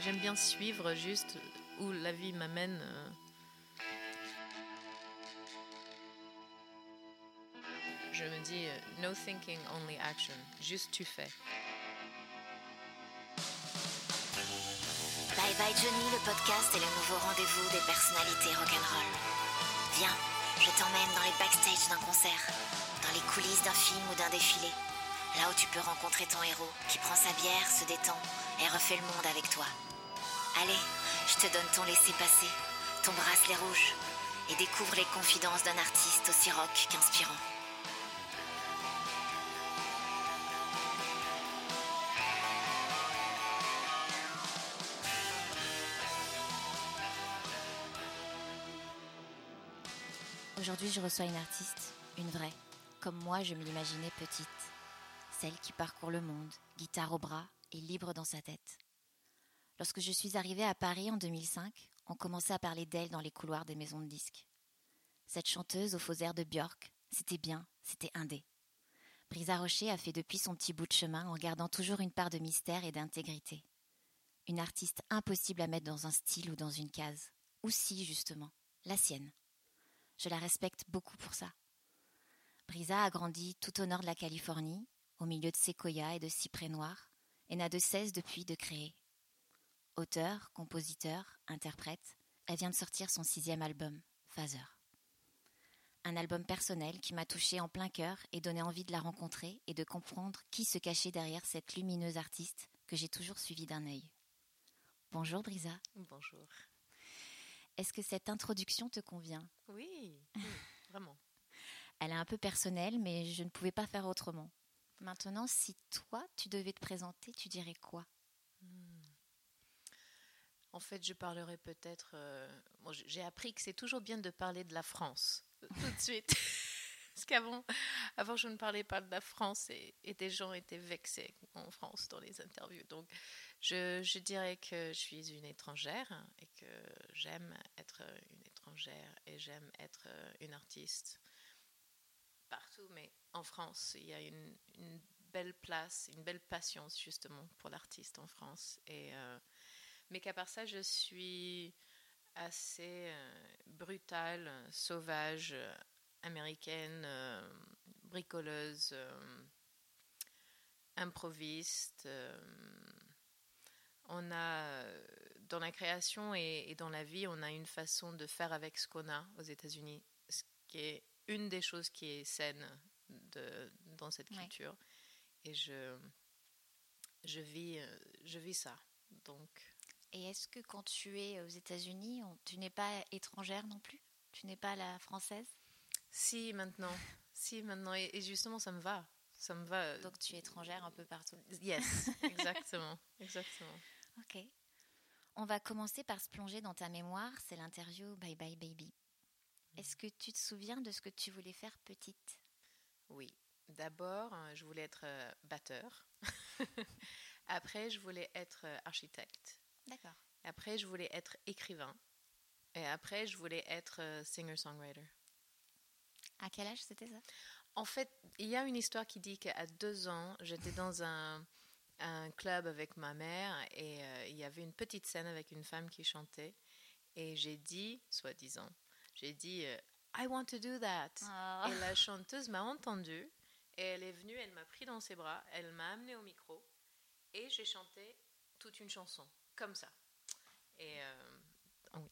J'aime bien suivre juste où la vie m'amène. euh. Je me dis, euh, no thinking, only action. Juste tu fais. Bye Bye Johnny, le podcast est le nouveau rendez-vous des personnalités rock'n'roll. Viens, je t'emmène dans les backstage d'un concert, dans les coulisses d'un film ou d'un défilé, là où tu peux rencontrer ton héros qui prend sa bière, se détend et refait le monde avec toi. Allez, je te donne ton laissez-passer, ton bracelet rouge, et découvre les confidences d'un artiste aussi rock qu'inspirant. Aujourd'hui, je reçois une artiste, une vraie, comme moi je me l'imaginais petite. Celle qui parcourt le monde, guitare au bras et libre dans sa tête. Lorsque je suis arrivée à Paris en 2005, on commençait à parler d'elle dans les couloirs des maisons de disques. Cette chanteuse aux faux airs de Björk, c'était bien, c'était indé. Brisa Rocher a fait depuis son petit bout de chemin en gardant toujours une part de mystère et d'intégrité. Une artiste impossible à mettre dans un style ou dans une case. Ou si, justement, la sienne. Je la respecte beaucoup pour ça. Brisa a grandi tout au nord de la Californie, au milieu de séquoias et de cyprès noirs, et n'a de cesse depuis de créer. Auteur, compositeur, interprète, elle vient de sortir son sixième album, Phaser. Un album personnel qui m'a touché en plein cœur et donné envie de la rencontrer et de comprendre qui se cachait derrière cette lumineuse artiste que j'ai toujours suivie d'un œil. Bonjour Brisa. Bonjour. Est-ce que cette introduction te convient? Oui, oui, vraiment. Elle est un peu personnelle, mais je ne pouvais pas faire autrement. Maintenant, si toi, tu devais te présenter, tu dirais quoi? En fait, je parlerai peut-être. euh, J'ai appris que c'est toujours bien de parler de la France euh, tout de suite. Parce qu'avant, avant, je ne parlais pas de la France et, et des gens étaient vexés en France dans les interviews. Donc, je, je dirais que je suis une étrangère et que j'aime être une étrangère et j'aime être euh, une artiste partout. Mais en France, il y a une, belle place, une belle patience justement pour l'artiste en France. Et. euh, mais qu'à part ça, je suis assez euh, brutale, sauvage, américaine, euh, bricoleuse, improviste. on a, dans la création et, et dans la vie, on a une façon de faire avec ce qu'on a aux États-Unis, ce qui est une des choses qui est saine de, dans cette Ouais. culture. Et je, je, vis, euh, je vis ça. Donc, Et est-ce que quand tu es aux États-Unis, tu n'es pas étrangère non plus? Tu n'es pas la française? Si, maintenant. Si, maintenant. Et, et justement, ça me va. Ça me va. Donc tu es étrangère un peu partout. Yes, exactement. exactement. Ok. On va commencer par se plonger dans ta mémoire, c'est l'interview Bye Bye Baby. Est-ce que tu te souviens de ce que tu voulais faire petite? Oui. D'abord, euh, je voulais être euh, batteur. Après, je voulais être euh, architecte. D'accord. Après, je voulais être écrivain. Et après, je voulais être singer-songwriter. À quel âge c'était ça? En fait, il y a une histoire qui dit qu'à deux ans, j'étais dans un, un club avec ma mère et euh, il y avait une petite scène avec une femme qui chantait. Et j'ai dit, soi-disant, j'ai dit euh, I want to do that. Ah. Et la chanteuse m'a entendue et elle est venue, elle m'a pris dans ses bras, elle m'a amené au micro et j'ai chanté toute une chanson, comme ça. Et, euh, oui.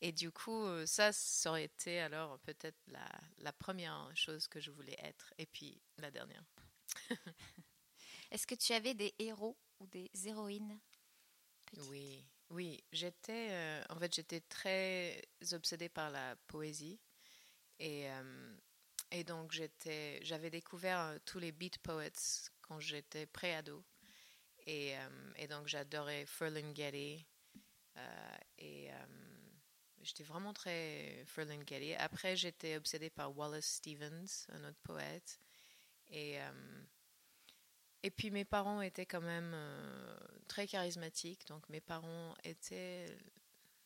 et du coup, euh, ça, ça aurait été alors peut-être la, la première chose que je voulais être et puis la dernière. Est-ce que tu avais des héros ou des héroïnes Oui, oui, j'étais euh, en fait j'étais très obsédée par la poésie et euh, donc j'étais j'avais découvert euh, tous les beat poets quand j'étais pré-ado et, et donc j'adorais Ferlinghetti et j'étais vraiment très Ferlinghetti. Après j'étais obsédée par Wallace Stevens, un autre poète et et puis mes parents étaient quand même euh, très charismatiques, donc mes parents étaient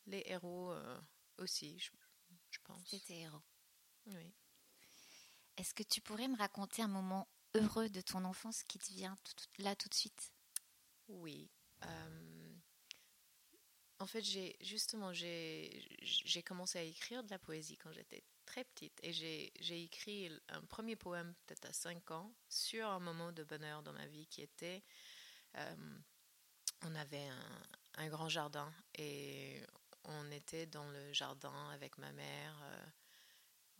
les héros euh, aussi, je, je pense. C'était héros. Oui. Est-ce que tu pourrais me raconter un moment heureux de ton enfance qui te vient tout- tout- là tout de suite? Oui. Euh, En fait, j'ai justement j'ai commencé à écrire de la poésie quand j'étais très petite et j'ai écrit un premier poème peut-être à 5 ans sur un moment de bonheur dans ma vie qui était euh, on avait un, grand jardin et on était dans le jardin avec ma mère euh,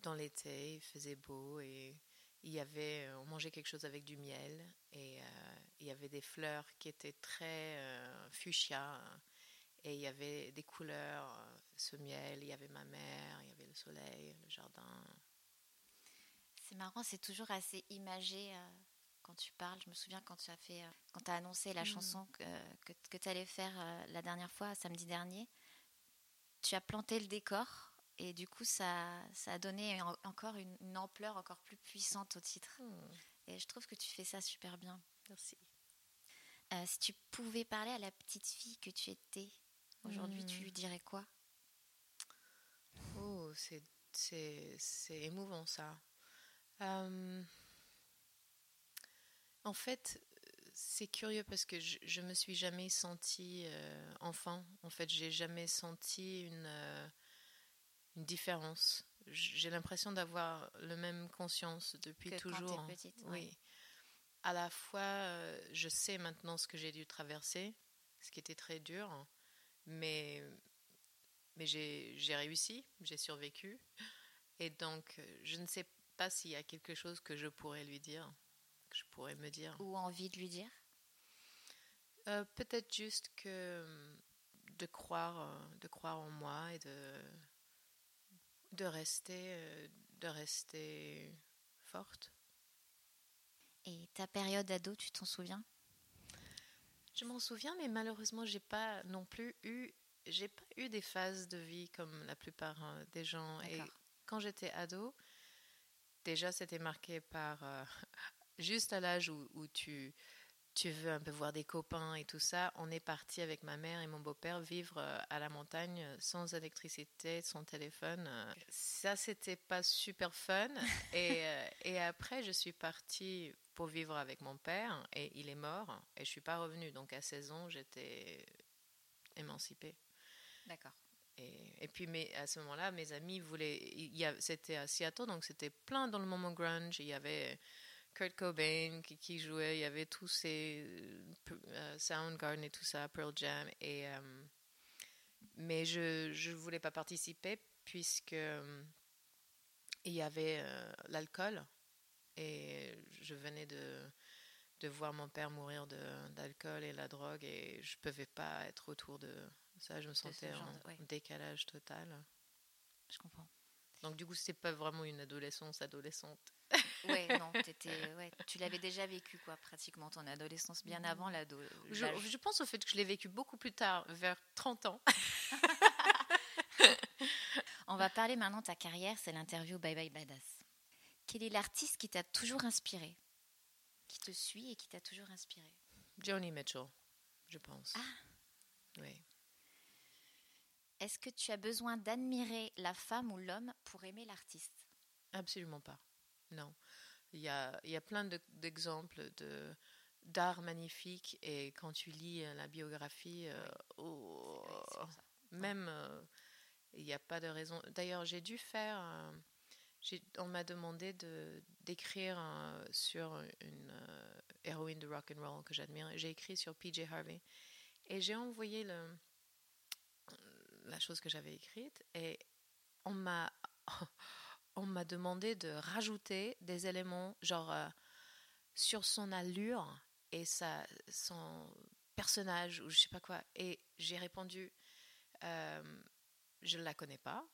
dans l'été, il faisait beau et il y avait, on mangeait quelque chose avec du miel et euh, il y avait des fleurs qui étaient très fuchsia et il y avait des couleurs, ce miel, il y avait ma mère, il y avait le soleil, le jardin. C'est marrant, c'est toujours assez imagé quand tu parles. Je me souviens quand tu as fait, quand tu as annoncé la mm. chanson que, que, que tu allais faire la dernière fois, samedi dernier, tu as planté le décor et du coup, ça, ça a donné encore une, ampleur encore plus puissante au titre. Hmm. Et je trouve que tu fais ça super bien. Merci. Euh, si tu pouvais parler à la petite fille que tu étais aujourd'hui, tu hmm. lui dirais quoi? Oh, c'est, c'est, émouvant ça. Euh, en fait, c'est curieux parce que je, je me suis jamais sentie euh, enfant. En fait, j'ai jamais senti une différence. J'ai l'impression d'avoir le même conscience depuis toujours. petite, oui. À la fois, euh, je sais maintenant ce que j'ai dû traverser, ce qui était très dur, mais, mais j'ai réussi, j'ai survécu. Et donc, je ne sais pas s'il y a quelque chose que je pourrais lui dire, que je pourrais me dire. Ou envie de lui dire? Euh, Peut-être juste que de croire, euh, de croire en moi et de, de rester, euh, de rester forte. Et ta période ado, tu t'en souviens? Je m'en souviens, mais malheureusement, j'ai pas non plus eu, j'ai pas eu des phases de vie comme la plupart euh, des gens. Et quand j'étais ado, déjà, c'était marqué par euh, juste à l'âge où, où tu tu veux un peu voir des copains et tout ça, on est parti avec ma mère et mon beau-père vivre euh, à la montagne sans électricité, sans téléphone. Ça, c'était pas super fun. Et, euh, et après, je suis partie pour vivre avec mon père et il est mort et je suis pas revenue. Donc à 16 ans, j'étais émancipée. D'accord. Et, puis mais à ce moment-là, mes amis voulaient. C'était à Seattle, donc c'était plein dans le moment grunge. Il y avait Kurt Cobain qui, jouait, il y avait tous ces euh, Soundgarden et tout ça, Pearl Jam. Et, euh, mais je ne voulais pas participer puisque euh, il y avait l'alcool et je venais de, de voir mon père mourir d'alcool et la drogue et je ne pouvais pas être autour de ça. Je me sentais en décalage total. Je comprends. Donc du coup, c'est pas vraiment une adolescence adolescente. ouais, non, ouais, tu l'avais déjà vécu, quoi, pratiquement, ton adolescence, bien avant l'ado. Je, je, pense au fait que je l'ai vécu beaucoup plus tard, vers 30 ans. On va parler maintenant de ta carrière, c'est l'interview Bye Bye Badass. Quel est l'artiste qui t'a toujours inspiré? Qui te suit et qui t'a toujours inspiré? Joni Mitchell, je pense. Ah Oui. Est-ce que tu as besoin d'admirer la femme ou l'homme pour aimer l'artiste? Absolument pas. Non. Il y a, il y a plein d'exemples de, d'art magnifique et quand tu lis euh, la biographie, euh, oh, même euh, il n'y a pas de raison. D'ailleurs, j'ai dû faire. on m'a demandé de, d'écrire sur une héroïne de rock and roll que j'admire. J'ai écrit sur PJ Harvey et j'ai envoyé le, la chose que j'avais écrite et on m'a on m'a demandé de rajouter des éléments genre euh, sur son allure et sa, son personnage ou je sais pas quoi. Et j'ai répondu, euh, je ne la connais pas.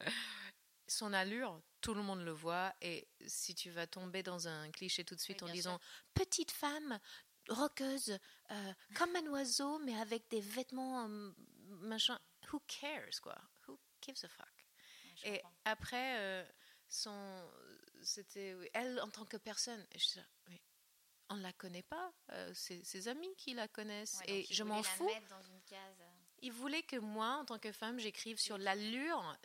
son allure, tout le monde le voit. Et si tu vas tomber dans un cliché tout de suite en disant petite femme roqueuse, euh, comme un oiseau, mais avec des vêtements machin, who cares quoi? Who gives a fuck? et après, euh, son, c'était elle en tant que personne. je oui, on ne la connaît pas. Euh, c'est ses amis qui la connaissent. et je m'en fous. Il voulait que moi, en tant que femme, j'écrive sur l'allure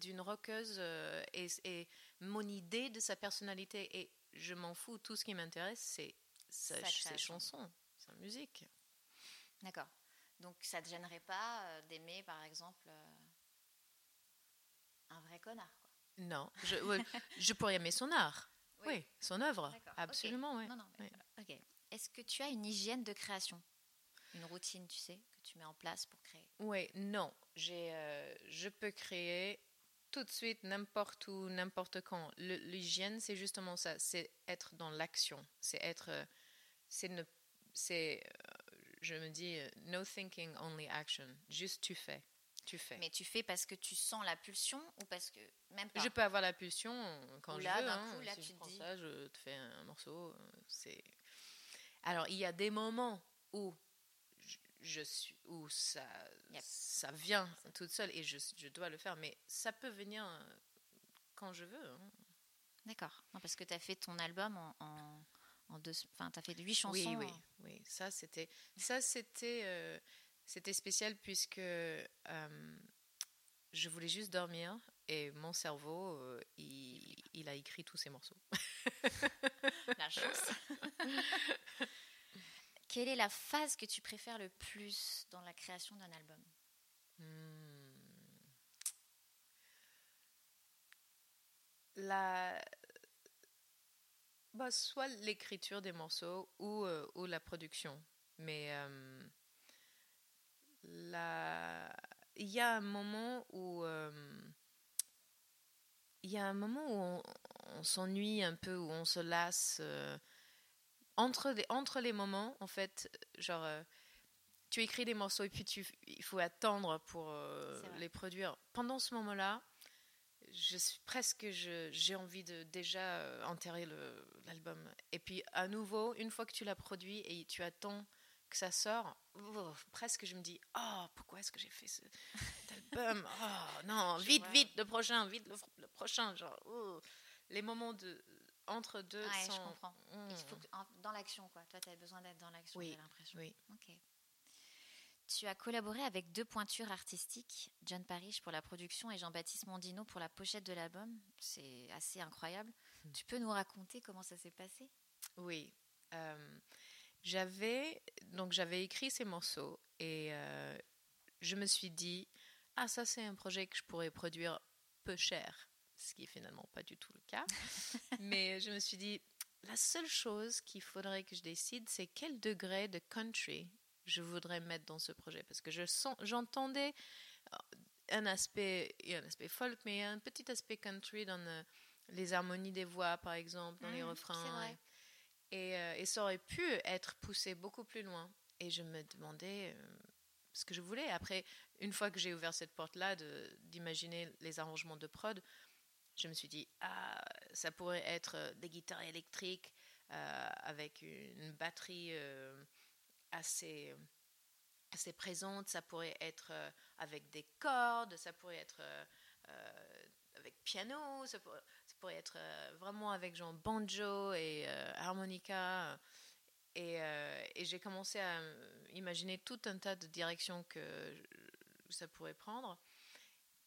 d'une rockeuse euh, et, et, mon idée de sa personnalité. Et je m'en fous. Tout ce qui m'intéresse, c'est ses chansons, sa musique. D'accord. Donc ça ne te gênerait pas euh, d'aimer, par exemple, euh, un vrai connard quoi? Non, je, je pourrais aimer son art. Oui, son œuvre. Absolument, oui. Ok. Est-ce que tu as une hygiène de création? Une routine, tu sais, que tu mets en place pour créer? Oui, non. J'ai, je peux créer tout de suite, n'importe où, n'importe quand. L'hygiène, c'est justement ça, c'est être dans l'action, c'est être, euh, c'est ne, c'est, euh, je me dis, euh, no thinking, only action. Juste tu fais, tu fais. Mais tu fais parce que tu sens la pulsion ou parce que même pas? Je peux avoir la pulsion quand je veux. Hein, coup, là, tu je dis... ça, je te fais un morceau. C'est. Alors il y a des moments où je suis où ça ça vient toute seule et je, je, dois le faire mais ça peut venir euh, quand je veux hein. d'accord parce que tu as fait ton album en, en, deux enfin tu as fait huit chansons oui oui oui. Ça c'était ça c'était euh, c'était spécial puisque euh, je voulais juste dormir et mon cerveau il, il a écrit tous ces morceaux. La chance. Quelle est la phase que tu préfères le plus dans la création d'un album? Hmm. La... Bah, soit l'écriture des morceaux ou, euh, ou, la production. Mais euh, la... il y a un moment où... Euh, il y a un moment où on, on s'ennuie un peu, où on se lasse entre, entre les moments, en fait, genre, tu écris des morceaux et puis tu, il faut attendre pour euh, les produire. Pendant ce moment-là, je suis presque, j'ai envie de déjà euh, enterrer l'album. Et puis, à nouveau, une fois que tu l'as produit et tu attends que ça sort, presque je me dis, oh, pourquoi est-ce que j'ai fait cet album? Oh non, vite, vite, le prochain, vite, le, prochain. Genre, oh. les moments de entre deux ouais, je comprends. Il faut dans l'action, quoi. Toi, tu as besoin d'être dans l'action, oui. j'ai l'impression. Oui. Ok. Tu as collaboré avec deux pointures artistiques, John Parrish pour la production et Jean-Baptiste Mondino pour la pochette de l'album. C'est assez incroyable. Hmm. Tu peux nous raconter comment ça s'est passé? Oui. Euh, j'avais donc j'avais écrit ces morceaux et euh, je me suis dit ah ça c'est un projet que je pourrais produire peu cher ce qui est finalement pas du tout le cas. Mais je me suis dit, la seule chose qu'il faudrait que je décide, c'est quel degré de country je voudrais mettre dans ce projet. Parce que je sens, j'entendais euh, un aspect, un aspect folk, mais un petit aspect country dans euh, les harmonies des voix, par exemple, dans les mmh, refrains. Et, euh, et, ça aurait pu être poussé beaucoup plus loin. Et je me demandais ce que je voulais. Après, une fois que j'ai ouvert cette porte-là, d'imaginer les arrangements de prod, je me suis dit, ah, ça pourrait être des guitares électriques euh, avec une batterie assez, assez présente, ça pourrait être avec des cordes, ça pourrait être avec piano, ça pourrait, être vraiment avec genre banjo et harmonica. Et, et j'ai commencé à imaginer tout un tas de directions que ça pourrait prendre.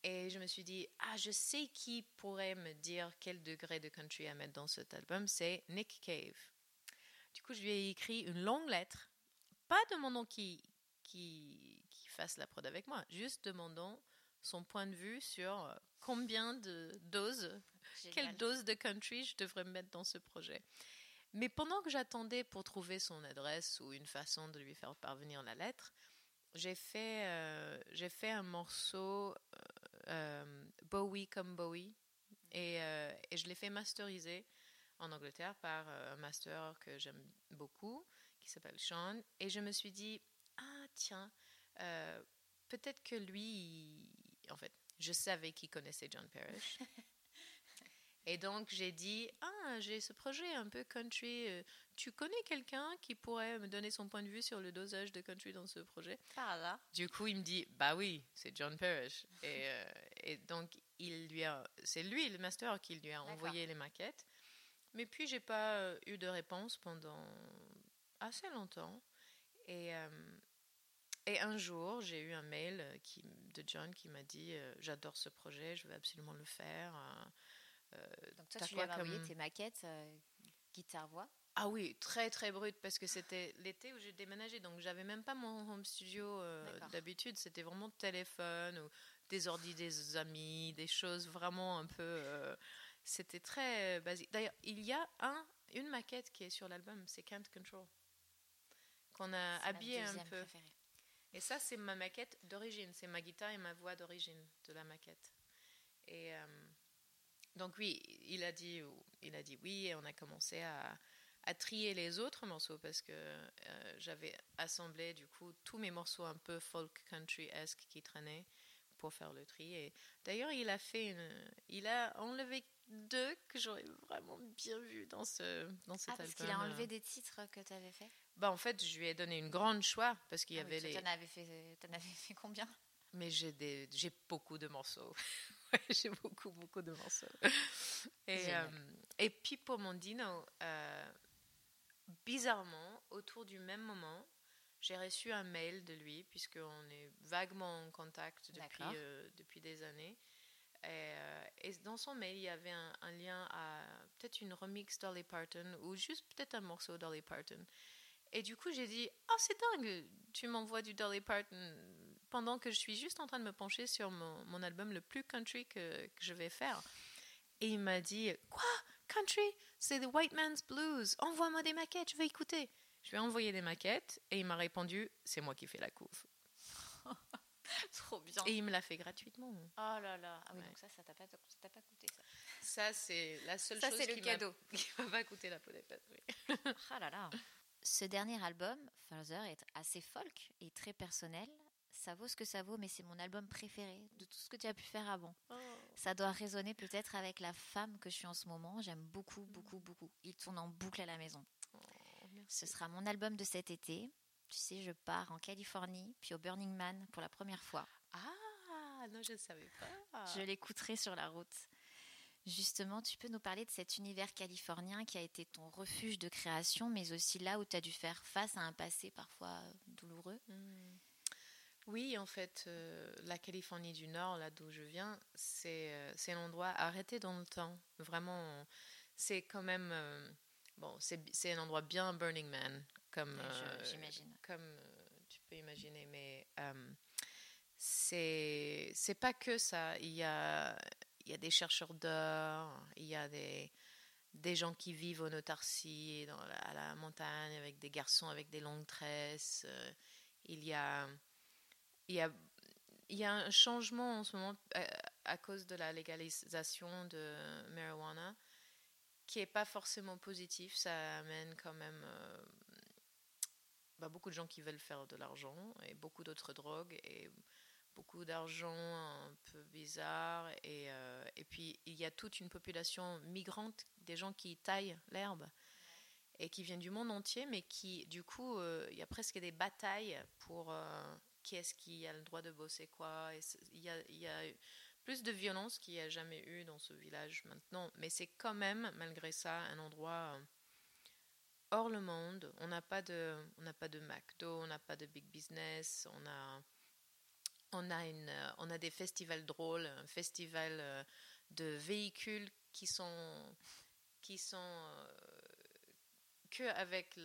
Et je me suis dit, ah, je sais qui pourrait me dire quel degré de country à mettre dans cet album, c'est Nick Cave. Du coup, je lui ai écrit une longue lettre, pas demandant qu'il qui, qui fasse la prod avec moi, juste demandant son point de vue sur combien de doses, quelle dose de country je devrais mettre dans ce projet. Mais pendant que j'attendais pour trouver son adresse ou une façon de lui faire parvenir la lettre, j'ai fait, euh, j'ai fait un morceau euh, euh, Bowie comme Bowie. Et, euh, et je l'ai fait masteriser en Angleterre par euh, un master que j'aime beaucoup, qui s'appelle Sean. Et je me suis dit, ah tiens, peut-être que lui, en fait, je savais qu'il connaissait John Parrish. Et donc j'ai dit ah j'ai ce projet un peu country. Euh, tu connais quelqu'un qui pourrait me donner son point de vue sur le dosage de country dans ce projet? Par là. Du coup il me dit bah oui c'est John Parrish et, euh, et, donc il lui a c'est lui le master qui lui a envoyé les maquettes. Mais puis j'ai pas euh, eu de réponse pendant assez longtemps et et un jour, j'ai eu un mail qui, de John qui m'a dit J'adore ce projet, je veux absolument le faire. Euh, Donc toi, tu lui avais envoyé tes maquettes guitare-voix Ah oui, très très brut parce que c'était l'été où j'ai déménagé, donc j'avais même pas mon home studio euh, d'habitude. C'était vraiment téléphone ou des ordi des amis, des choses vraiment un peu. Euh, c'était très basique. D'ailleurs, il y a un, une maquette qui est sur l'album, c'est Can't Control, qu'on a habillé un peu. Et ça, c'est ma maquette d'origine. C'est ma guitare et ma voix d'origine de la maquette. Et euh, donc oui, il a dit, il a dit oui, et on a commencé à, à trier les autres morceaux parce que euh, j'avais assemblé du coup tous mes morceaux un peu folk country-esque qui traînaient pour faire le tri. Et d'ailleurs, il a fait une, il a enlevé deux que j'aurais vraiment bien vu dans ce dans cet ah, parce qu'il a enlevé des titres que tu avais fait. Bah en fait, je lui ai donné une grande choix parce qu'il y ah avait les. T'en avais fait, en avais fait combien? Mais j'ai des, j'ai beaucoup de morceaux. j'ai beaucoup beaucoup de morceaux. Et euh, et puis pour mon dino, euh, bizarrement, autour du même moment, j'ai reçu un mail de lui, puisqu'on est vaguement en contact depuis, euh, depuis des années. Euh, et, dans son mail, il y avait un, lien à peut-être une remix Dolly Parton ou juste peut-être un morceau Dolly Parton. Et du coup, j'ai dit Oh, c'est dingue, tu m'envoies du Dolly Parton pendant que je suis juste en train de me pencher sur mon, mon album le plus country que, que je vais faire. Et il m'a dit Quoi? Country? C'est The White Man's Blues. Envoie-moi des maquettes, je vais écouter. Je lui ai envoyé des maquettes et il m'a répondu C'est moi qui fais la couve. Trop bien. Et il me l'a fait gratuitement. Oh là là. Ah oui, donc ça, ça t'a pas, pas coûté ça. Ça, c'est la seule chose le qui cadeau. m'a pas coûté la peau des pâtes. Oui. ah là là. Ce dernier album, Father, est assez folk et très personnel ça vaut ce que ça vaut, mais c'est mon album préféré de tout ce que tu as pu faire avant. Oh. Ça doit résonner peut-être avec la femme que je suis en ce moment. J'aime beaucoup, mm. beaucoup, beaucoup. Il tourne en boucle à la maison. Oh, ce sera mon album de cet été. Tu sais, je pars en Californie, puis au Burning Man pour la première fois. Ah, non, je ne savais pas. Je l'écouterai sur la route. Justement, tu peux nous parler de cet univers californien qui a été ton refuge de création, mais aussi là où tu as dû faire face à un passé parfois douloureux? Mm. Oui, en fait, euh, la Californie du Nord, là d'où je viens, c'est euh, un endroit arrêté dans le temps. Vraiment, c'est quand même. Euh, bon, c'est un endroit bien Burning Man, comme, j'imagine. comme tu peux imaginer, mais c'est c'est pas que ça. Il y a, il y a des chercheurs d'or, il y a des, des gens qui vivent en autarcie, à la montagne, avec des garçons avec des longues tresses. il y a il y a, il y a un changement en ce moment euh, à, cause de la légalisation de marijuana qui n'est pas forcément positif. Ça amène quand même euh, bah, beaucoup de gens qui veulent faire de l'argent et beaucoup d'autres drogues beaucoup d'argent un peu bizarre. Et, euh, et puis il y a toute une population migrante, des gens qui taillent l'herbe et qui viennent du monde entier, mais qui, du coup, il y a presque des batailles pour qui est-ce qui a le droit de bosser quoi. Il y a, y a, plus de violence qu'il n'y a jamais eu dans ce village maintenant. Mais c'est quand même, malgré ça, un endroit euh, hors le monde. On n'a pas de, on n'a pas de McDo, on n'a pas de big business, on a, on a une, euh, on a des festivals drôles, un festival euh, de véhicules qui sont, qui sont que avec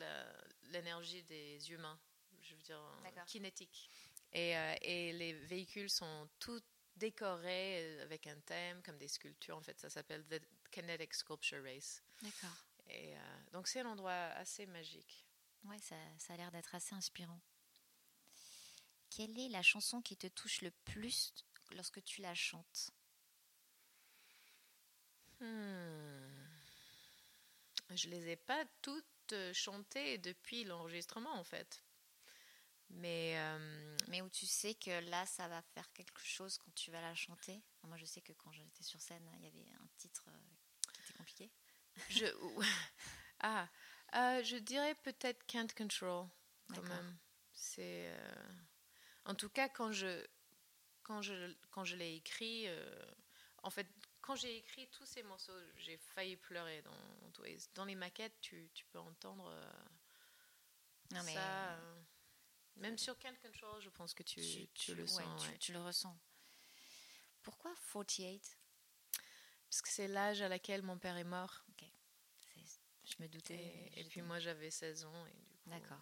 l'énergie des humains, je veux dire kinétique. Et, euh, et, les véhicules sont tous décorés euh, avec un thème, comme des sculptures. En fait, ça s'appelle The Kinetic Sculpture Race. D'accord. Et euh, donc, c'est un endroit assez magique. Ouais, ça, ça a l'air d'être assez inspirant. Quelle est la chanson qui te touche le plus lorsque tu la chantes? Hmm. Je les ai pas toutes chantées depuis l'enregistrement, en fait. Mais, euh, mais où tu sais que là, ça va faire quelque chose quand tu vas la chanter? Moi, je sais que quand j'étais sur scène, il y avait un titre euh, qui était compliqué. Je, ah, euh, je dirais peut-être Can't Control, quand même. C'est, en tout cas, quand je, quand je, quand je l'ai écrit, en fait, quand j'ai écrit tous ces morceaux, j'ai failli pleurer dans, dans les maquettes. Tu, tu peux entendre non, mais... ça. Même sur Can't Control, je pense que tu, tu, le sens. Tu, le ressens. Pourquoi 48 Parce que c'est l'âge à laquelle mon père est mort. Je me doutais. Et, puis moi, j'avais 16 ans. D'accord.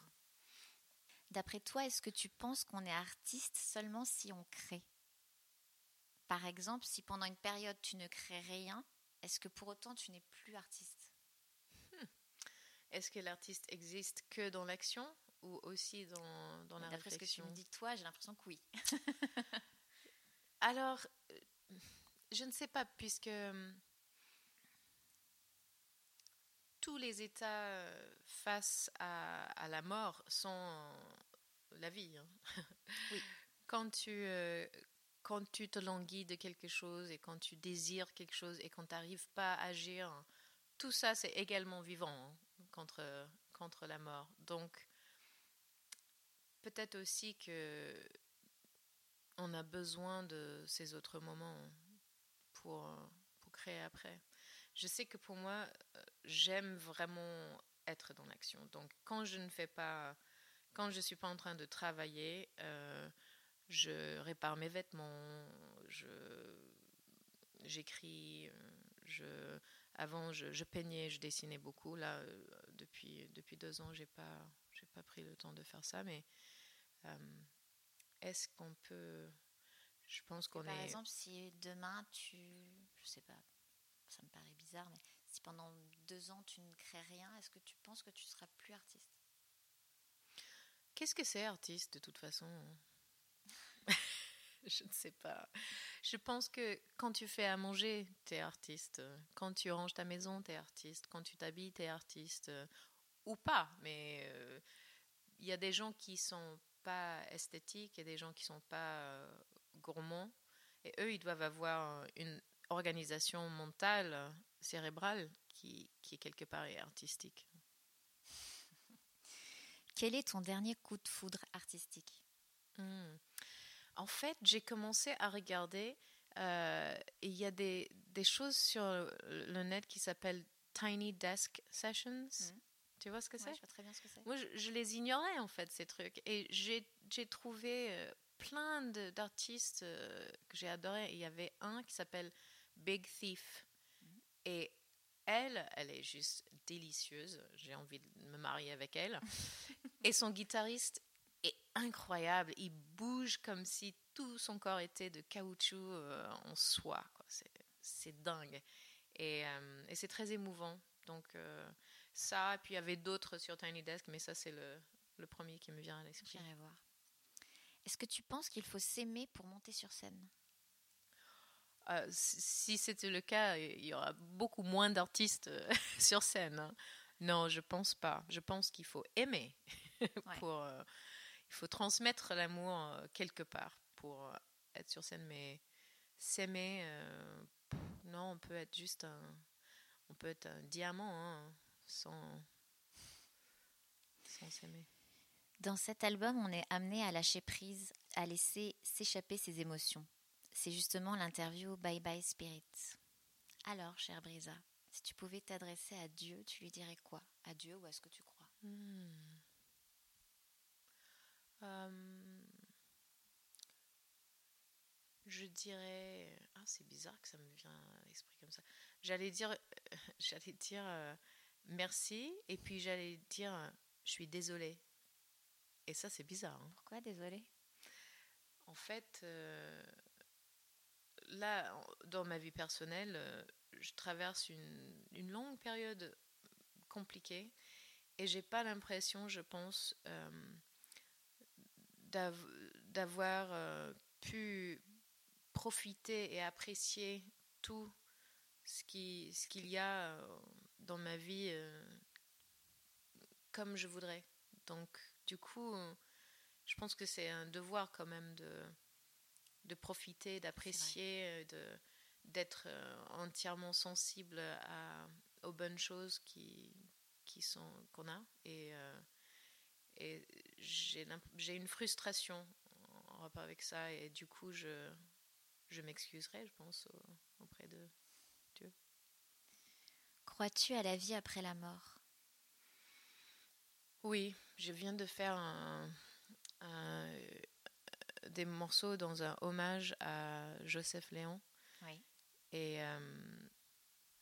D'après toi, est-ce que tu penses qu'on est artiste seulement si on crée? Par exemple, si pendant une période tu ne crées rien, est-ce que pour autant tu n'es plus artiste? Hmm. Est-ce que l'artiste existe que dans l'action ou aussi dans, dans la D'après ce que tu me dis toi, j'ai l'impression que oui. Alors, euh, je ne sais pas, puisque tous les états euh, face à, la mort sont la vie. Hein. Oui. quand, tu, euh, quand tu te languis de quelque chose et quand tu désires quelque chose et quand tu n'arrives pas à agir, tout ça c'est également vivant hein, contre, contre la mort. Donc, peut-être aussi que on a besoin de ces autres moments pour, pour créer après je sais que pour moi, euh, j'aime vraiment être dans l'action. Donc, quand je ne fais pas, quand je suis pas en train de travailler, euh, je répare mes vêtements, je j'écris, je avant je, peignais, je dessinais beaucoup. Là, euh, depuis depuis deux ans, j'ai pas j'ai pas pris le temps de faire ça, mais est-ce qu'on peut je pense qu'on est. Par exemple, si demain tu, je sais pas, ça me paraît si pendant deux ans tu ne crées rien, est-ce que tu penses que tu seras plus artiste? Qu'est-ce que c'est artiste de toute façon? Je ne sais pas. Je pense que quand tu fais à manger, tu es artiste. Quand tu ranges ta maison, tu es artiste. Quand tu t'habilles, tu es artiste. Ou pas, mais euh, il y a des gens qui sont pas esthétiques et des gens qui sont pas euh, gourmands. Et eux, ils doivent avoir une organisation mentale, cérébrale, qui, qui est quelque part artistique. Quel est ton dernier coup de foudre artistique? Hmm. En fait, j'ai commencé à regarder. Euh, il y a des, des, choses sur le net qui s'appellent Tiny Desk Sessions. Hmm. Tu vois ce que c'est? Je vois très bien ce que c'est. Moi, je, les ignorais en fait, ces trucs. Et j'ai trouvé euh, plein d'artistes euh, que j'ai adorés. Il y avait un qui s'appelle Big Thief. Et elle, elle est juste délicieuse. J'ai envie de me marier avec elle. et son guitariste est incroyable. Il bouge comme si tout son corps était de caoutchouc euh, en soie. C'est dingue. Et, euh, et c'est très émouvant. Donc euh, ça, et puis il y avait d'autres sur Tiny Desk, mais ça c'est le, le premier qui me vient à l'esprit. J'irai voir. Est-ce que tu penses qu'il faut s'aimer pour monter sur scène? Euh, si c'était le cas, il y aura beaucoup moins d'artistes euh, sur scène. Hein. Non, je pense pas. Je pense qu'il faut aimer. pour, euh, il faut transmettre l'amour quelque part pour être sur scène. Mais s'aimer, non, on peut être juste un, on peut être un diamant hein, sans, sans s'aimer. Dans cet album, on est amené à lâcher prise, à laisser s'échapper ses émotions c'est justement l'interview Bye Bye Spirit. Alors, chère Brisa, si tu pouvais t'adresser à Dieu, tu lui dirais quoi? À Dieu ou à ce que tu crois? Hmm. euh, Je dirais. Ah, c'est bizarre que ça me vient à l'esprit comme ça. J'allais dire, j'allais dire euh, merci, et puis j'allais dire je suis désolée. Et ça, c'est bizarre. Hein. Pourquoi désolée? En fait, euh, là, dans ma vie personnelle, euh, je traverse une, longue période compliquée et j'ai pas l'impression, je pense, euh, d'avoir euh, pu profiter et apprécier tout ce qu'il ce qu'il y a dans ma vie comme je voudrais. Donc, du coup, je pense que c'est un devoir quand même de de profiter, d'apprécier, euh, de d'être euh, entièrement sensible à, aux bonnes choses qui, qui sont qu'on a. Et, euh, et j'ai une frustration en rapport avec ça. Et du coup je, je m'excuserai je pense auprès de Dieu. Crois-tu à la vie après la mort? Oui, je viens de faire un, un, des morceaux dans un hommage à Joseph Léon. Et euh,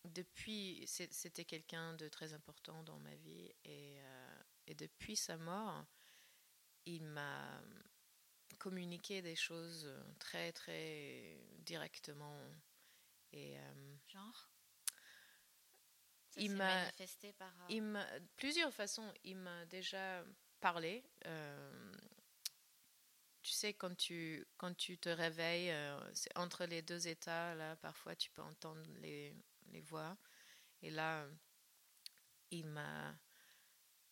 depuis, c'était quelqu'un de très important dans ma vie et, euh, et depuis sa mort, il m'a communiqué des choses très très directement et euh, genre? Il m'a manifesté par il m'a plusieurs façons il m'a déjà parlé tu sais, quand tu, quand tu te réveilles, c'est entre les deux états, là, parfois tu peux entendre les, les voix. Et là, il m'a,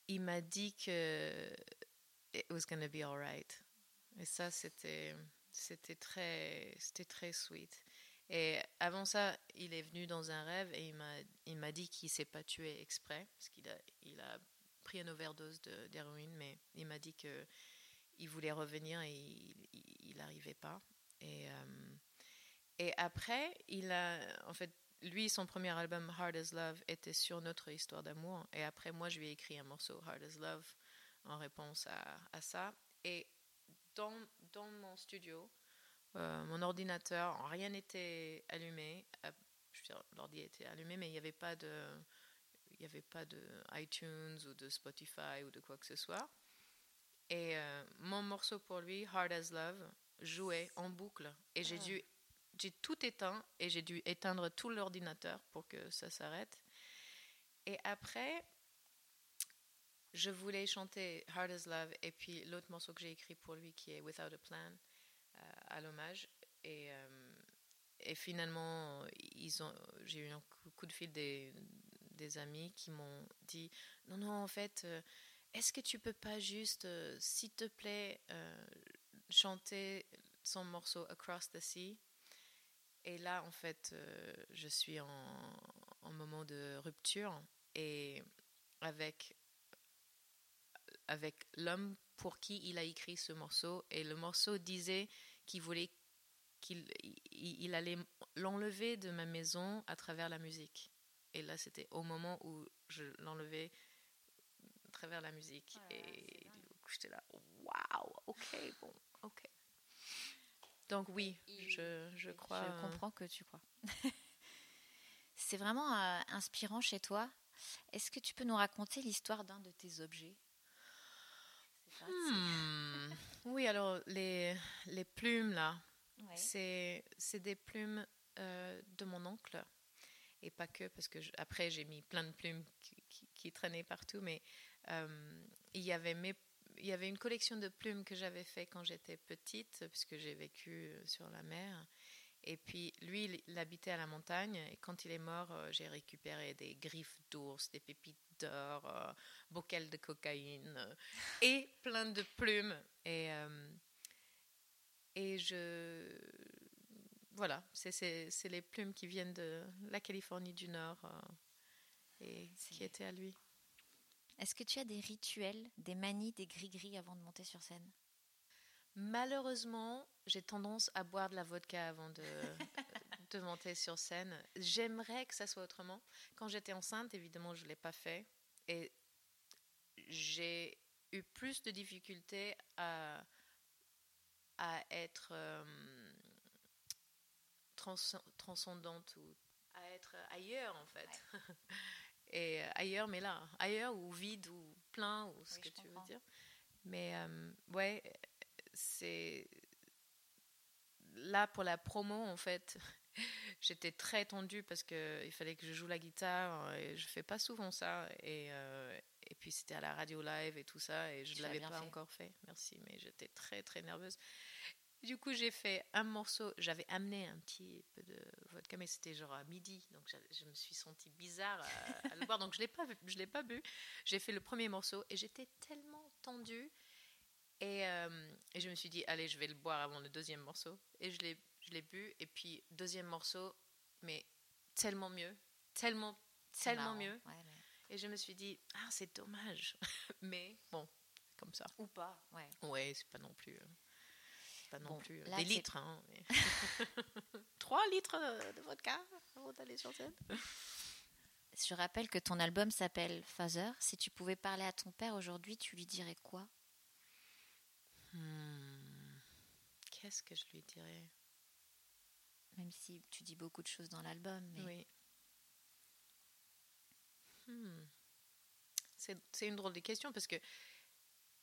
il m'a dit que it was gonna be alright. Et ça, c'était, c'était très, c'était très sweet. Et avant ça, il est venu dans un rêve et il m'a, il m'a dit qu'il s'est pas tué exprès parce qu'il a, il a pris une overdose d'héroïne, mais il m'a dit que il voulait revenir et il n'arrivait pas. Et, euh, et après, il a, en fait, lui, son premier album, Hard as Love, était sur notre histoire d'amour. Et après, moi, je lui ai écrit un morceau, Hard as Love, en réponse à, ça. Et dans, dans mon studio, euh, mon ordinateur, rien n'était allumé. Euh, l'ordi était allumé, mais il n'y avait pas de, il n'y avait pas de iTunes ou de Spotify ou de quoi que ce soit. Et euh, mon morceau pour lui, Hard as Love, jouait en boucle. Et j'ai ah. dû j'ai tout éteint et j'ai dû éteindre tout l'ordinateur pour que ça s'arrête. Et après, je voulais chanter Hard as Love et puis l'autre morceau que j'ai écrit pour lui qui est Without a Plan euh, à l'hommage. Et, euh, et finalement, ils ont, j'ai eu un coup de fil des, des amis qui m'ont dit non, non, en fait, euh, est-ce que tu peux pas juste, s'il te plaît, chanter son morceau Across the Sea? Et là, en fait, euh, je suis en, en, moment de rupture et avec, avec l'homme pour qui il a écrit ce morceau. Et le morceau disait qu'il voulait qu'il il, allait l'enlever de ma maison à travers la musique. Et là, c'était au moment où je l'enlevais travers la musique. et j'étais là, waouh, ok, bon, ok. Donc oui, je, je crois. Je euh, comprends que tu crois. C'est vraiment euh, inspirant chez toi. Est-ce que tu peux nous raconter l'histoire d'un de tes objets? Hmm. Oui, alors les, les plumes là, c'est des plumes euh, de mon oncle. Et pas que, parce que après j'ai mis plein de plumes qui, qui, traînaient partout, mais il y avait mes il y avait une collection de plumes que j'avais fait quand j'étais petite, puisque j'ai vécu euh, sur la mer. Et puis lui, il habitait à la montagne. Et quand il est mort, euh, j'ai récupéré des griffes d'ours, des pépites d'or, euh, bocals de cocaïne et plein de plumes. Et, et je. Voilà, c'est les plumes qui viennent de la Californie du Nord et qui étaient à lui. Est-ce que tu as des rituels, des manies, des gris-gris avant de monter sur scène? Malheureusement, j'ai tendance à boire de la vodka avant de, de monter sur scène. J'aimerais que ça soit autrement. Quand j'étais enceinte, évidemment, je ne l'ai pas fait. Et j'ai eu plus de difficultés à, à être euh, transcendante ou à être ailleurs, en fait. et euh, ailleurs, mais là, ailleurs ou vide ou plein ou ce que tu veux dire. Mais euh, ouais, c'est là pour la promo en fait. J'étais très tendue parce que il fallait que je joue la guitare et je fais pas souvent ça et, euh, et puis c'était à la radio live et tout ça et je l'avais pas encore fait. Merci, mais j'étais très très nerveuse. Du coup, j'ai fait un morceau. J'avais amené un petit peu de vodka, mais c'était genre à midi. Donc, je me suis sentie bizarre à, le boire. Donc, je ne l'ai pas bu. J'ai fait le premier morceau et j'étais tellement tendue. Et, euh, et, je me suis dit, allez, je vais le boire avant le deuxième morceau. Et je l'ai, je l'ai bu. Et puis, deuxième morceau, mais tellement mieux. Tellement, tellement mieux. Et je me suis dit, ah, c'est dommage. mais bon, comme ça. Ou pas, ouais. Ouais, c'est pas non plus. Euh, non plus euh, des litres. Hein, 3 litres de vodka avant d'aller sur scène. Je rappelle que ton album s'appelle Father. Si tu pouvais parler à ton père aujourd'hui, tu lui dirais quoi? Hmm. Qu'est-ce que je lui dirais? Même si tu dis beaucoup de choses dans l'album. Mais... Oui. Hmm. C'est une drôle de question parce que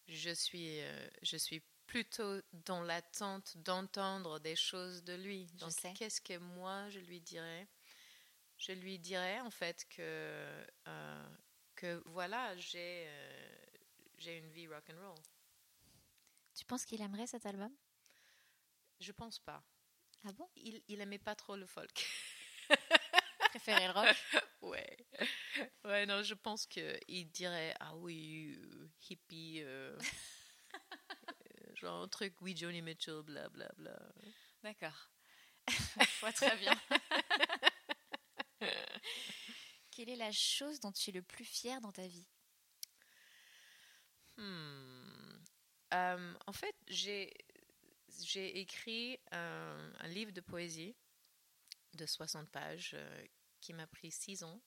je suis, euh, je suis plutôt dans l'attente d'entendre des choses de lui. Donc, qu'est-ce que moi je lui dirais? Je lui dirais en fait que, euh, que voilà, j'ai euh, j'ai une vie rock and roll. Tu penses qu'il aimerait cet album? Je pense pas. Ah bon? Il, il aimait pas trop le folk. Préférait le rock? Ouais. Ouais, non, je pense qu'il dirait Ah oui, euh, hippie, euh, genre un truc, oui, Johnny Mitchell, blablabla. Bla, bla. D'accord. Je vois très bien. Quelle est la chose dont tu es le plus fier dans ta vie? Hmm. En fait, j'ai j'ai écrit un, un, livre de poésie de 60 pages qui m'a pris six ans.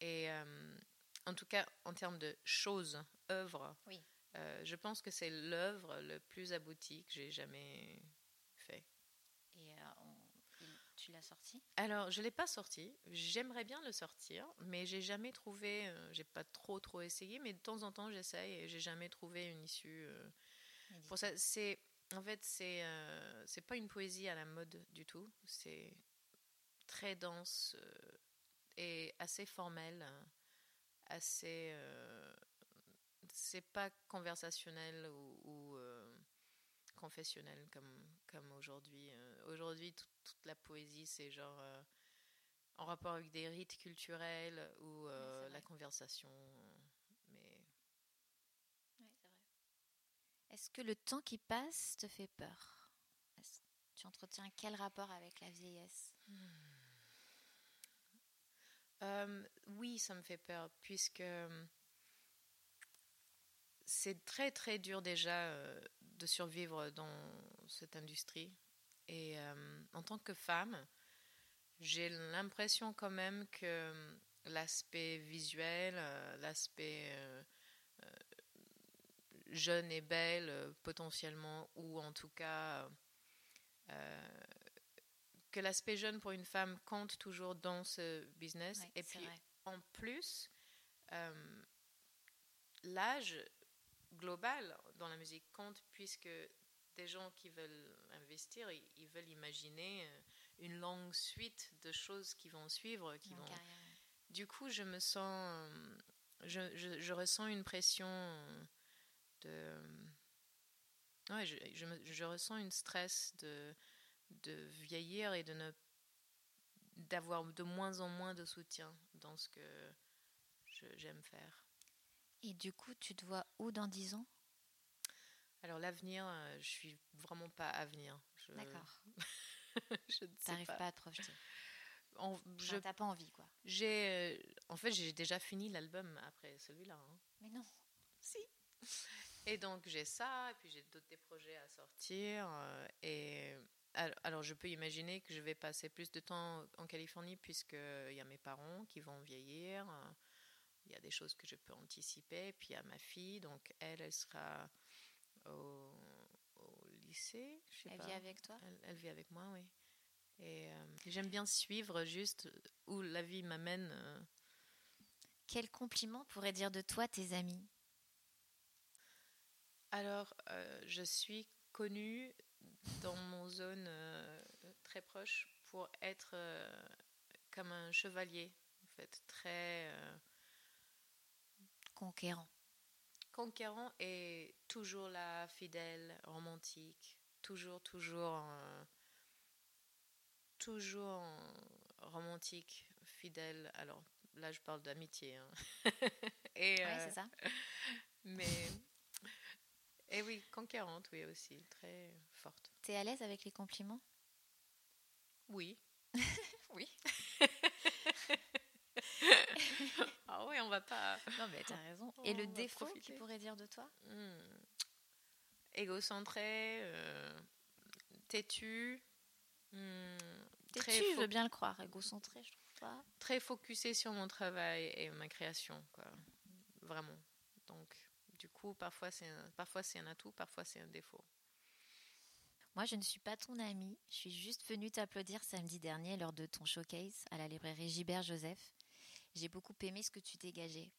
Et euh, en tout cas, en termes de choses, œuvres, oui. Euh, je pense que c'est l'œuvre le plus aboutie que j'ai jamais fait. Et euh, tu l'as sorti? Alors, je l'ai pas sorti. J'aimerais bien le sortir, mais j'ai jamais trouvé. Euh, j'ai pas trop trop essayé, mais de temps en temps, j'essaye et j'ai jamais trouvé une issue. pour ça, c'est en fait c'est c'est pas une poésie à la mode du tout. C'est très dense euh, et assez formelle, assez. Euh, c'est pas conversationnel ou, euh, confessionnel comme, comme aujourd'hui. aujourd'hui, toute la poésie, c'est genre en rapport avec des rites culturels ou la conversation. Mais. Est-ce que le temps qui passe te fait peur? Tu entretiens quel rapport avec la vieillesse? Hmm. Euh, oui, ça me fait peur, puisque euh, c'est très très dur déjà euh, de survivre dans cette industrie. Et en tant que femme, j'ai l'impression quand même que l'aspect visuel, l'aspect jeune et belle potentiellement, ou en tout cas que l'aspect jeune pour une femme compte toujours dans ce business. et puis, en plus, euh, l'âge global dans la musique compte puisque des gens qui veulent investir, ils, veulent imaginer euh, une longue suite de choses qui vont suivre. Qui vont... Du coup, je me sens, je, je, ressens une pression de, ouais, je, je, je ressens une stress de de vieillir et de ne d'avoir de moins en moins de soutien dans ce que j'aime faire. Et du coup, tu te vois où dans 10 ans? Alors l'avenir, euh, je suis vraiment pas à venir. D'accord. je ne sais pas. pas. à te projeter. En, je n'as pas envie quoi. J'ai, euh, en fait, j'ai déjà fini l'album après celui-là. Hein. Mais non. Si. Et donc j'ai ça, et puis j'ai d'autres projets à sortir, euh, et alors, je peux imaginer que je vais passer plus de temps en Californie puisqu'il y a mes parents qui vont vieillir. Il y a des choses que je peux anticiper. Puis il y a ma fille, donc elle, elle sera au, lycée. elle vit avec toi? Elle, vit avec moi, oui. Et euh, j'aime bien suivre juste où la vie m'amène. Euh. Quel compliment pourraient dire de toi tes amis? Alors, euh, je suis connue dans mon zone euh, très proche pour être comme un chevalier, en fait, très conquérant. Conquérant et toujours là, fidèle, romantique, toujours, toujours, toujours romantique, fidèle. Alors là, je parle d'amitié. Hein. et, c'est ça. Mais et oui, conquérante, oui, aussi, très forte. T'es à l'aise avec les compliments? Oui. oui. Ah oui, on va pas. Non, mais t'as raison. Et le défaut qu'il pourrait dire de toi? Hmm. Égocentré, euh, têtu. Hmm, têtu, je veux bien le croire. Égocentré, je trouve pas. Très focusé sur mon travail et ma création, quoi. Vraiment. Donc, du coup, parfois c'est un, parfois c'est un atout, parfois c'est un défaut. Moi, je ne suis pas ton amie. Je suis juste venue t'applaudir samedi dernier lors de ton showcase à la librairie Gilbert Joseph. J'ai beaucoup aimé ce que tu dégageais.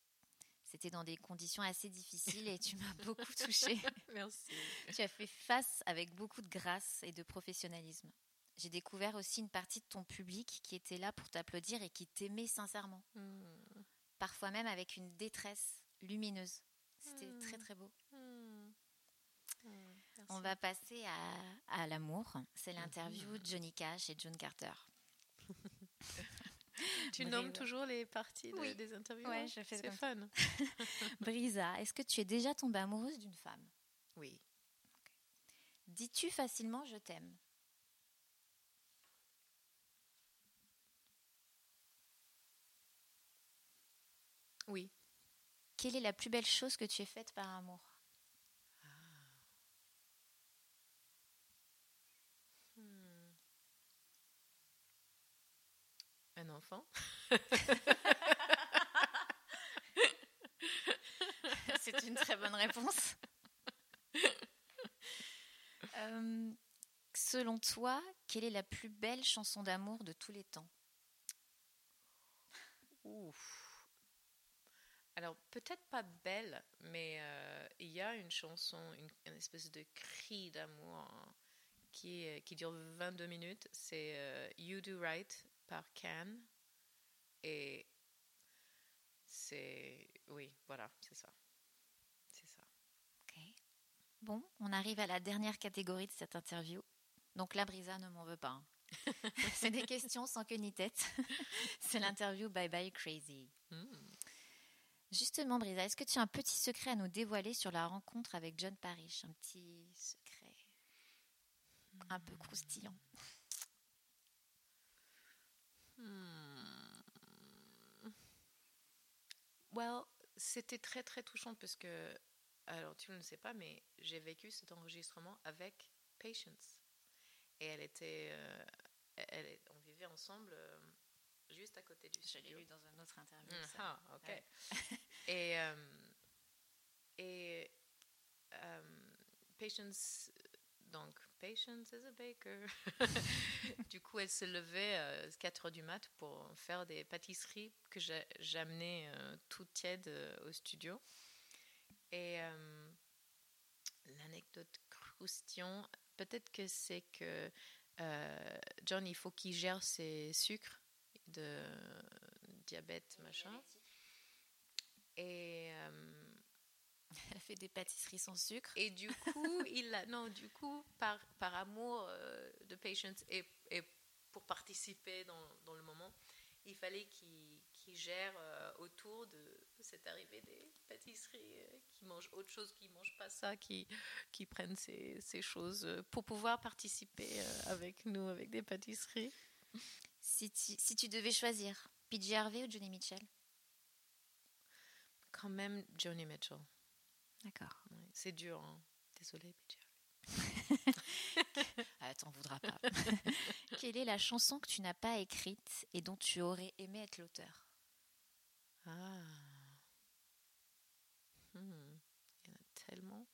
C'était dans des conditions assez difficiles et tu m'as beaucoup touchée. Merci. Tu as fait face avec beaucoup de grâce et de professionnalisme. J'ai découvert aussi une partie de ton public qui était là pour t'applaudir et qui t'aimait sincèrement. Hmm. Parfois même avec une détresse lumineuse. C'était Hmm. très très beau. Hmm. On va passer à, à l'amour. C'est l'interview Mhm. de Johnny Cash et John Carter. Tu nommes toujours les parties de- Oui. des interviews Ouais, hein je fais C'est fun. Brisa, est-ce que tu es déjà tombée amoureuse d'une femme? Oui. Dis-tu facilement je t'aime Oui. Quelle est la plus belle chose que tu aies faite par amour? Un enfant C'est une très bonne réponse. Euh, selon toi, quelle est la plus belle chanson d'amour de tous les temps? Ouf. Alors, peut-être pas belle, mais euh, il y a une chanson, une, une espèce de cri d'amour hein, qui, qui dure 22 minutes. C'est euh, You Do Right par. Et c'est. Oui, voilà, c'est ça. C'est ça. Ok. Bon, on arrive à la dernière catégorie de cette interview. Donc là, Brisa ne m'en veut pas. hein. C'est des questions sans queue ni tête. C'est l'interview Bye Bye Crazy. Hmm. Justement, Brisa, est-ce que tu as un petit secret à nous dévoiler sur la rencontre avec John Parrish? Un petit secret un peu croustillant. Well, c'était très très touchant parce que, alors tu ne le sais pas, mais j'ai vécu cet enregistrement avec Patience. Et elle était, euh, elle, est- on vivait ensemble euh, juste à côté du Je l'ai studio. lu dans un autre interview. Mm, ça. Ah, ok. Ouais. et euh, et Patience, donc Patience is a baker. du coup, elle se levait à 4 heures du mat pour faire des pâtisseries que j'amenais euh, toutes tièdes euh, au studio. Et euh, l'anecdote croustillant, peut-être que c'est que euh, John, il faut qu'il gère ses sucres de diabète, machin. Et, euh, Elle fait des pâtisseries sans sucre. et du coup, il a, non, du coup, par, par amour euh, de Patience et, et pour participer dans, dans le moment, il fallait qu'il qu'il gère euh, autour de cette arrivée des pâtisseries, euh, qui mangent autre chose, qui ne mangent pas ça, qui, qui prennent ces, ces choses euh, pour pouvoir participer avec nous, avec des pâtisseries. Si tu, si tu devais choisir PJ Harvey ou Johnny Mitchell? Quand même, Johnny Mitchell. D'accord. Ouais, c'est dur, hein. Désolée, PJ. Ah, t'en voudras pas. Quelle est la chanson que tu n'as pas écrite et dont tu aurais aimé être l'auteur? Ah. Hmm. Il y en a tellement.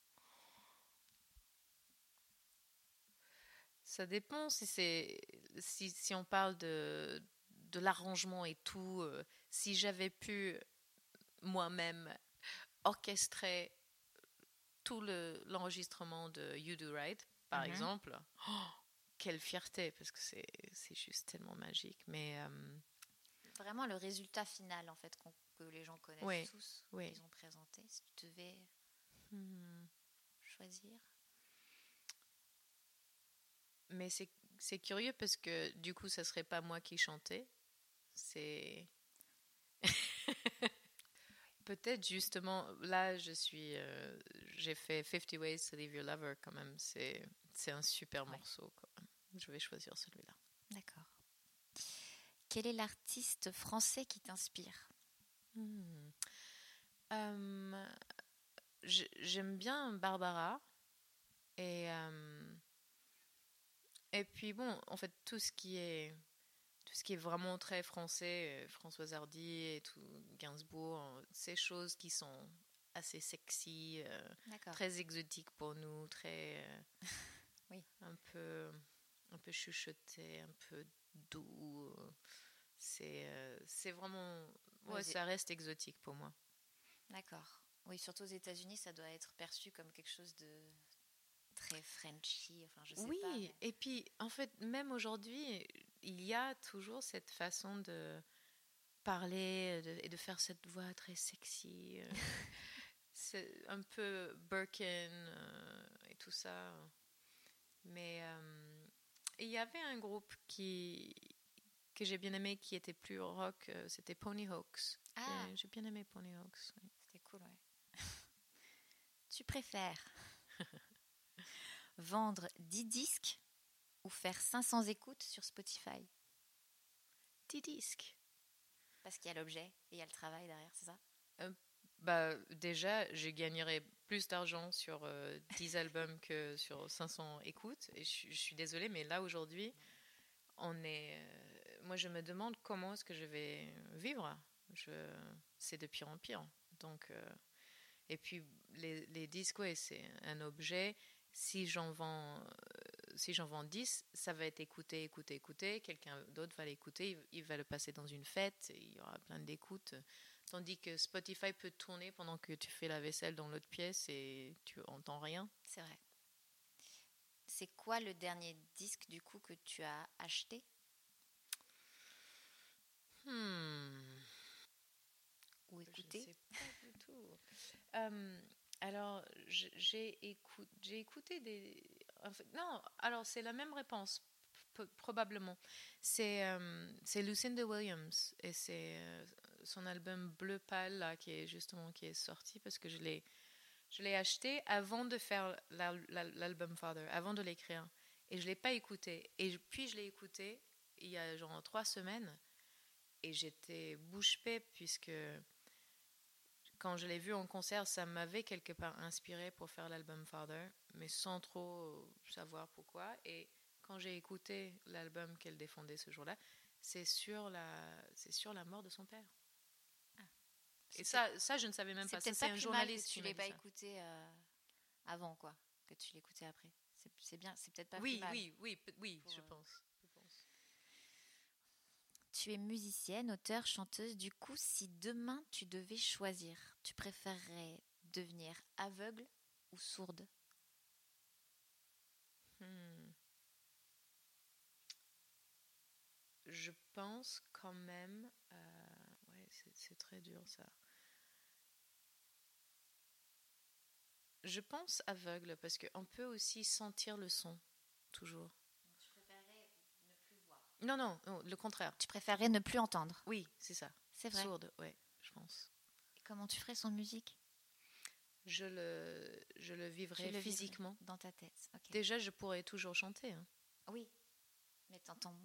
Ça dépend si c'est si, si on parle de, de l'arrangement et tout. euh, si j'avais pu moi-même orchestrer tout le- l'enregistrement de You Do Right, par Mhm. exemple, oh, quelle fierté parce que c'est juste tellement magique. Mais euh, Vraiment le résultat final en fait que les gens connaissent Oui, tous, oui. qu'ils ont présenté. Si tu devais hmm. choisir. Mais c'est c'est curieux parce que du coup, ça serait pas moi qui chantais. C'est. Peut-être justement, là, je suis. euh, J'ai fait 50 Ways to Leave Your Lover quand même. C'est c'est un super Ouais. morceau. Quoi. Je vais choisir celui-là. D'accord. Quel est l'artiste français qui t'inspire? Hmm. Euh, j'ai- J'aime bien Barbara. Et, euh, et puis bon, en fait, tout ce qui est, tout ce qui est vraiment très français, euh, Françoise Hardy et tout, Gainsbourg, euh, ces choses qui sont assez sexy, euh, très exotiques pour nous, très. euh, Oui. Un peu, un peu chuchoté, un peu doux. C'est euh, c'est vraiment ouais, Ouais, ça reste exotique pour moi. D'accord. Oui, surtout aux États-Unis, ça doit être perçu comme quelque chose de très Frenchy. Enfin, je sais oui, pas. mais- et puis en fait, même aujourd'hui, il y a toujours cette façon de parler de- et de faire cette voix très sexy. euh, c'est un peu Birkin euh, et tout ça. Mais euh, il y avait un groupe qui que j'ai bien aimé qui était plus rock, euh, c'était Ponyhawks. Ah, J'ai- J'ai bien aimé Ponyhawks. oui. c'était cool, ouais. tu préfères vendre 10 disques ou faire 500 écoutes sur Spotify 10 disques. Parce qu'il y a l'objet et il y a le travail derrière, c'est ça? Bah, déjà, je gagnerais plus d'argent sur euh, 10 albums que sur 500 écoutes. Et je, suis- je suis désolée, mais là, aujourd'hui, on est. euh, moi, je me demande comment est-ce que je vais vivre. Je, c'est de pire en pire. Donc, euh, et puis, les, les disques, ouais, c'est un objet. Si j'en vends, euh, si j'en vends 10, ça va être écouté, écouté, écouté. Quelqu'un d'autre va l'écouter. Il, il va le passer dans une fête. Il y aura plein d'écoutes. Tandis que Spotify peut tourner pendant que tu fais la vaisselle dans l'autre pièce et tu entends rien. C'est vrai. C'est quoi le dernier disque du coup que tu as acheté? Hmm. ou Je écouté? sais pas du tout. Euh, alors, je- j'ai écouté des. Non, alors c'est la même réponse, probablement. C'est euh, c'est Lucinda Williams et c'est euh, son album Bleu pâle là, qui est justement qui est sorti parce que je l'ai acheté avant de faire la- la- l'album Father, avant de l'écrire. Et je l'ai pas écouté. Et puis je l'ai écouté il y a genre trois semaines et j'étais bouche bée puisque quand je l'ai vu en concert, ça m'avait quelque part inspiré pour faire l'album Father, mais sans trop savoir pourquoi. Et quand j'ai écouté l'album qu'elle défendait ce jour-là, c'est sur la, c'est sur la mort de son père. Et ça, ça, je ne savais même pas. C'est pas un journaliste que tu dit pas ça. écouté euh, avant quoi, que tu l'écoutais après. C'est- bien, c'est peut-être pas Oui, plus mal. oui, oui, oui, pour, je euh, pense. Tu es musicienne, auteure, chanteuse. Du coup, si demain tu devais choisir, tu préférerais devenir aveugle ou sourde? Hmm. Je pense quand même. euh, ouais, c'est- c'est très dur ça. Je pense aveugle parce qu'on peut aussi sentir le son, toujours. Tu préférerais ne plus voir. Non, non, non, le contraire. Tu préférerais ne plus entendre. Oui, c'est ça. C'est vrai. Sourde, ouais, je pense. Et comment tu ferais sans musique? Je le, je le vivrais physiquement. dans ta tête. Déjà, je pourrais toujours chanter. hein. Oui. Mais t'entends.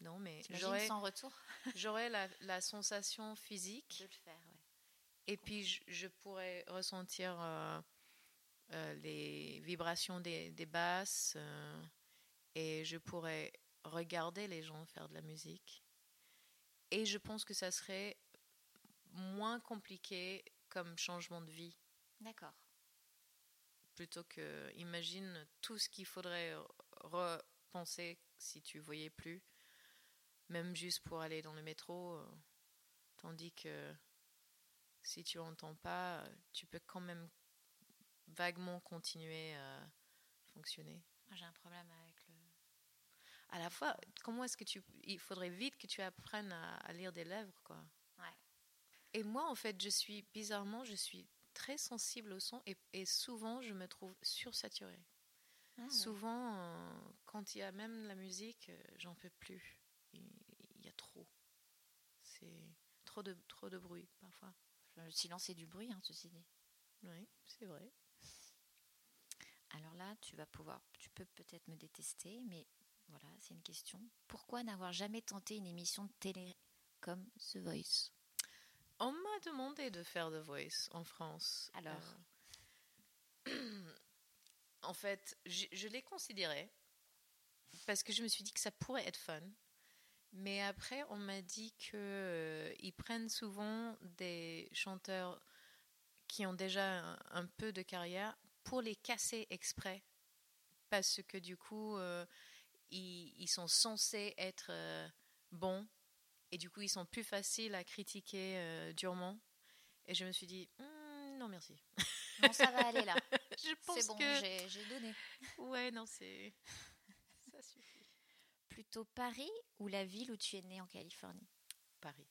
Non, mais j'aurais sans retour? j'aurais la, la sensation physique. de le faire. Ouais. Et puis, je, je pourrais ressentir euh, euh, les vibrations des, des basses euh, et je pourrais regarder les gens faire de la musique. Et je pense que ça serait moins compliqué comme changement de vie D'accord. plutôt que imagine tout ce qu'il faudrait repenser si tu voyais plus, même juste pour aller dans le métro, euh, tandis que si tu entends pas, tu peux quand même vaguement continuer à fonctionner. J'ai un problème avec. À la fois, comment est-ce que tu, il faudrait vite que tu apprennes à, à lire des lèvres, quoi. Ouais. Et moi, en fait, je suis bizarrement, je suis très sensible au son et, et souvent je me trouve sursaturée. Ah, ouais. Souvent, euh, quand il y a même la musique, euh, j'en peux plus. Il, il y a trop. C'est trop de, trop de bruit parfois. Le silence est du bruit, hein, ceci dit. Oui, c'est vrai. Alors là, tu vas pouvoir, tu peux peut-être me détester, mais voilà, c'est une question. Pourquoi n'avoir jamais tenté une émission de télé comme The Voice? On m'a demandé de faire The Voice en France. Alors Euh, En fait, je, je l'ai considéré parce que je me suis dit que ça pourrait être fun. Mais après, on m'a dit qu'ils prennent souvent des chanteurs qui ont déjà un, un peu de carrière pour les casser exprès. Parce que du coup, euh, ils, ils sont censés être euh, bons Et du coup, ils sont plus faciles à critiquer euh, durement. Et je me suis dit, Hmm, non, merci. Non, ça va aller là. je pense C'est bon, que. j'ai donné. Ouais, non, c'est. Ça suffit. Plutôt Paris ou la ville où tu es né en Californie? Paris.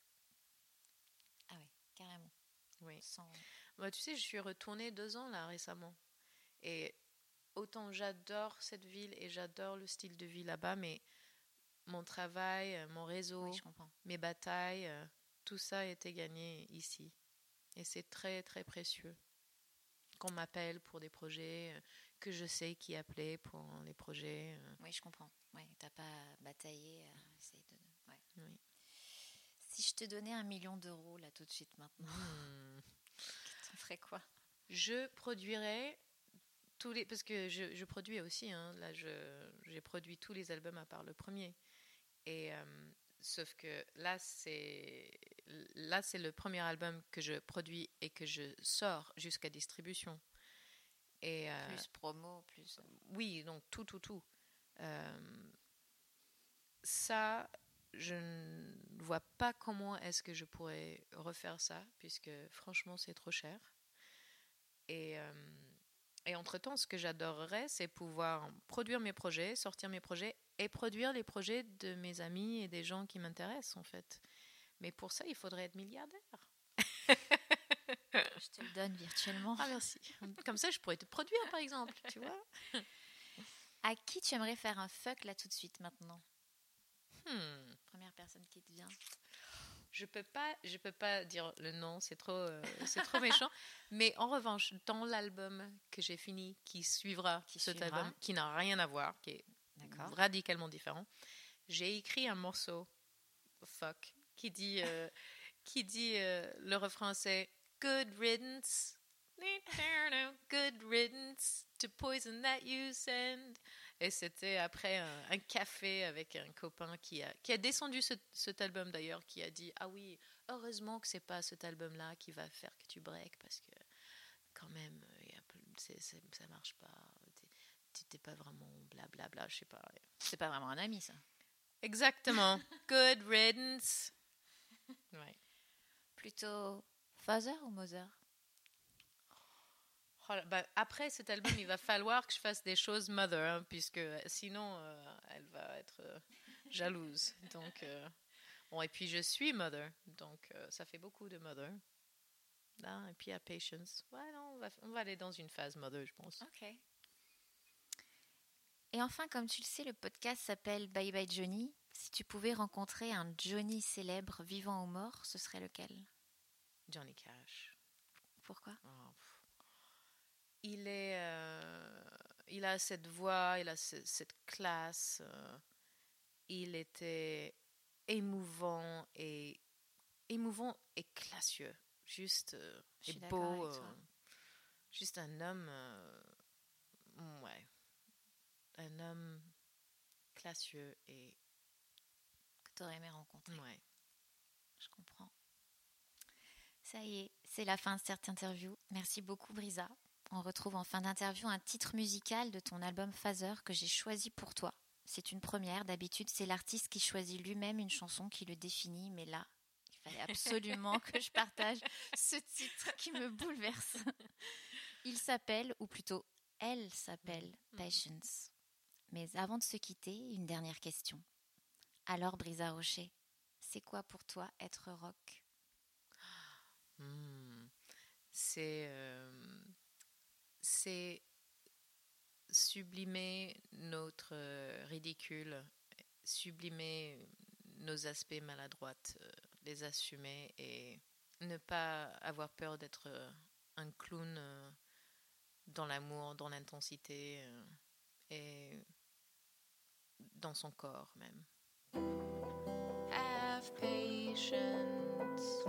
Ah ouais, carrément. Oui. Sans... Bah, tu sais, je suis retournée deux ans là récemment. Et autant j'adore cette ville et j'adore le style de vie là-bas, mais mon travail, euh, mon réseau, Oui, mes batailles, euh, tout ça a été gagné ici. Et c'est très, très précieux. Qu'on m'appelle pour des projets, euh, que je sais qui appeler pour les projets. Oui, je comprends. Ouais, t'as pas bataillé à essayer de. Ouais. oui. Si je te donnais un million d'euros là tout de suite maintenant, Hmm. t'en ferais quoi? Je produirais tous les. Parce que je, je produis aussi, hein, là, j'ai produit tous les albums à part le premier. Et. euh, sauf que là, c'est. Là, c'est le premier album que je produis et que je sors jusqu'à distribution. Et. euh, Plus promo, plus. oui, donc tout, tout, tout. Euh, ça, je ne vois pas comment est-ce que je pourrais refaire ça, puisque franchement, c'est trop cher. Et, euh, et entre-temps, ce que j'adorerais, c'est pouvoir produire mes projets, sortir mes projets et produire les projets de mes amis et des gens qui m'intéressent, en fait. Mais pour ça, il faudrait être milliardaire. Je te le donne virtuellement. Ah, merci. Comme ça, je pourrais te produire, par exemple, tu vois. À qui tu aimerais faire un fuck là tout de suite maintenant? Hmm. Première personne qui te vient. Je peux pas, je peux pas dire le nom, c'est trop, euh, c'est trop méchant. Mais en revanche, dans l'album que j'ai fini, qui suivra Qui cet suivra. album, qui n'a rien à voir, qui est radicalement différent, j'ai écrit un morceau, fuck, qui dit, euh, qui dit euh, le refrain c'est Good riddance, good riddance to poison that you send. Et c'était après un, un café avec un copain qui a, qui a descendu ce- cet album d'ailleurs, qui a dit Ah oui, heureusement que c'est pas cet album-là qui va faire que tu breaks parce que quand même, y a ça marche pas. Tu t'es pas vraiment blablabla, je sais pas. C'est pas vraiment un ami ça. Exactement. Good riddance. Ouais. Plutôt Father ou Mother? Oh là- bah, après cet album, il va falloir que je fasse des choses mother, hein, puisque sinon, euh, elle va être euh, jalouse. Donc, euh, bon, et puis je suis mother, donc euh, ça fait beaucoup de mother. Là, et puis à patience. Ouais, non, on va, on va aller dans une phase mother, je pense. Ok. Et enfin, comme tu le sais, le podcast s'appelle Bye Bye Johnny. Si tu pouvais rencontrer un Johnny célèbre, vivant ou mort, ce serait lequel? Johnny Cash. Pourquoi? Oh. Il est, euh, il a cette voix, il a ce- cette classe. euh, il était émouvant et émouvant et classieux, juste euh, et beau, juste un homme, euh, ouais, un homme classieux et Que tu aurais aimé rencontrer ouais. Je comprends. Ça y est, c'est la fin de cette interview. Merci beaucoup, Brisa. On retrouve en fin d'interview un titre musical de ton album Phaser que j'ai choisi pour toi. C'est une première. D'habitude, c'est l'artiste qui choisit lui-même une chanson qui le définit, mais là, il fallait absolument que je partage ce titre qui me bouleverse. Il s'appelle, ou plutôt, elle s'appelle Patience. Mais avant de se quitter, une dernière question. Alors, Brisa Rocher, c'est quoi pour toi être rock? Hmm. C'est euh, c'est sublimer notre euh, ridicule, sublimer nos aspects maladroits, euh, les assumer et ne pas avoir peur d'être euh, un clown dans l'amour, dans l'intensité et dans son corps même. Patience.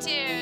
tears.